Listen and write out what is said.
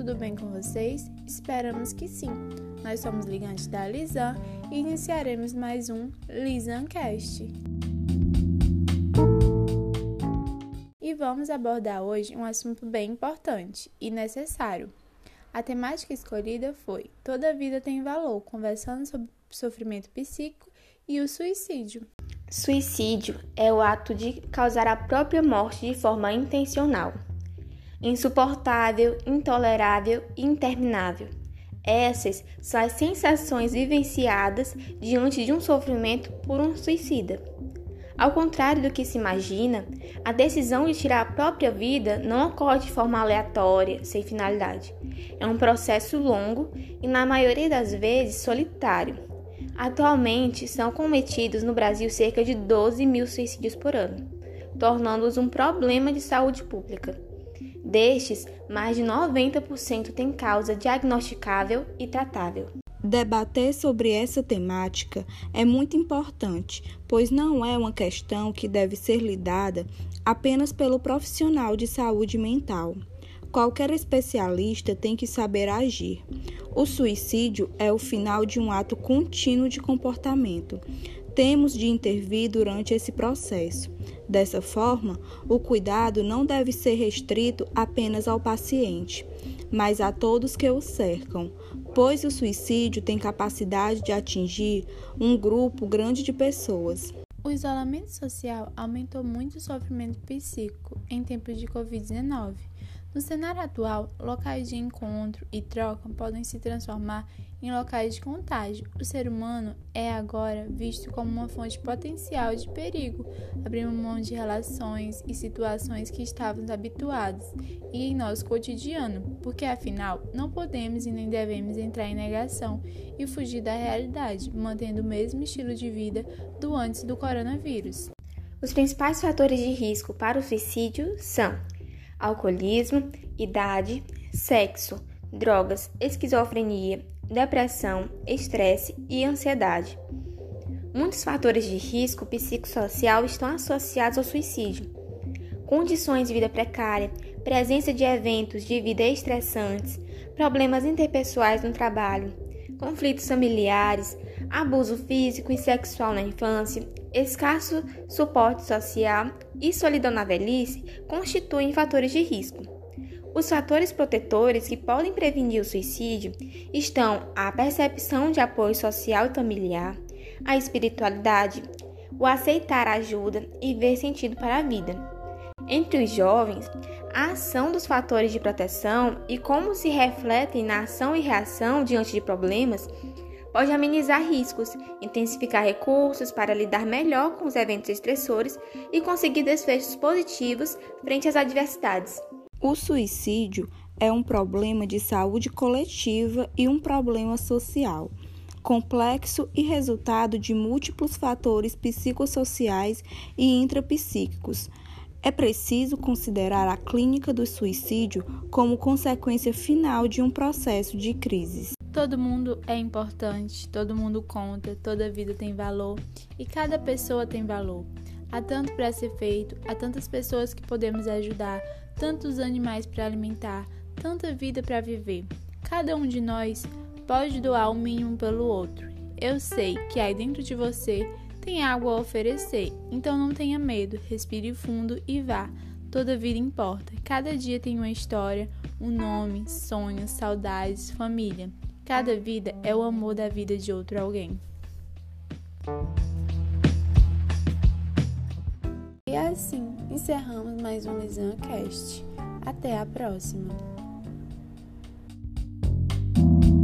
tudo bem com vocês? Esperamos que sim. Nós somos ligantes da Lisan e iniciaremos mais um Lisancast. E vamos abordar hoje um assunto bem importante e necessário. A temática escolhida foi Toda vida tem valor, conversando sobre sofrimento psíquico e o suicídio. Suicídio é o ato de causar a própria morte de forma intencional insuportável, intolerável e interminável. Essas são as sensações vivenciadas diante de um sofrimento por um suicida. Ao contrário do que se imagina, a decisão de tirar a própria vida não ocorre de forma aleatória, sem finalidade. É um processo longo e, na maioria das vezes, solitário. Atualmente, são cometidos no Brasil cerca de 12 mil suicídios por ano, tornando-os um problema de saúde pública. Destes, mais de 90% têm causa diagnosticável e tratável. Debater sobre essa temática é muito importante, pois não é uma questão que deve ser lidada apenas pelo profissional de saúde mental. Qualquer especialista tem que saber agir. O suicídio é o final de um ato contínuo de comportamento. Temos de intervir durante esse processo. Dessa forma, o cuidado não deve ser restrito apenas ao paciente, mas a todos que o cercam, pois o suicídio tem capacidade de atingir um grupo grande de pessoas. O isolamento social aumentou muito o sofrimento psíquico em tempos de Covid-19. No cenário atual, locais de encontro e troca podem se transformar em locais de contágio. O ser humano é agora visto como uma fonte potencial de perigo, abrindo mão de relações e situações que estávamos habituados e em nosso cotidiano, porque afinal não podemos e nem devemos entrar em negação e fugir da realidade, mantendo o mesmo estilo de vida do antes do coronavírus. Os principais fatores de risco para o suicídio são alcoolismo, idade, sexo, drogas, esquizofrenia, depressão, estresse e ansiedade. Muitos fatores de risco psicossocial estão associados ao suicídio. Condições de vida precária, presença de eventos de vida estressantes, problemas interpessoais no trabalho, conflitos familiares, abuso físico e sexual na infância, escasso suporte social e solidão na velhice constituem fatores de risco. Os fatores protetores que podem prevenir o suicídio estão a percepção de apoio social e familiar, a espiritualidade, o aceitar ajuda e ver sentido para a vida. Entre os jovens, a ação dos fatores de proteção e como se refletem na ação e reação diante de problemas pode amenizar riscos, intensificar recursos para lidar melhor com os eventos estressores e conseguir desfechos positivos frente às adversidades. O suicídio é um problema de saúde coletiva e um problema social, complexo e resultado de múltiplos fatores psicossociais e intrapsíquicos. É preciso considerar a clínica do suicídio como consequência final de um processo de crises. Todo mundo é importante, todo mundo conta, toda vida tem valor e cada pessoa tem valor. Há tanto para ser feito, há tantas pessoas que podemos ajudar, tantos animais para alimentar, tanta vida para viver. Cada um de nós pode doar o mínimo pelo outro. Eu sei que aí dentro de você tem água a oferecer, então não tenha medo, respire fundo e vá. Toda vida importa. Cada dia tem uma história, um nome, sonhos, saudades, família. Cada vida é o amor da vida de outro alguém. E assim encerramos mais um Lisancast. Até a próxima!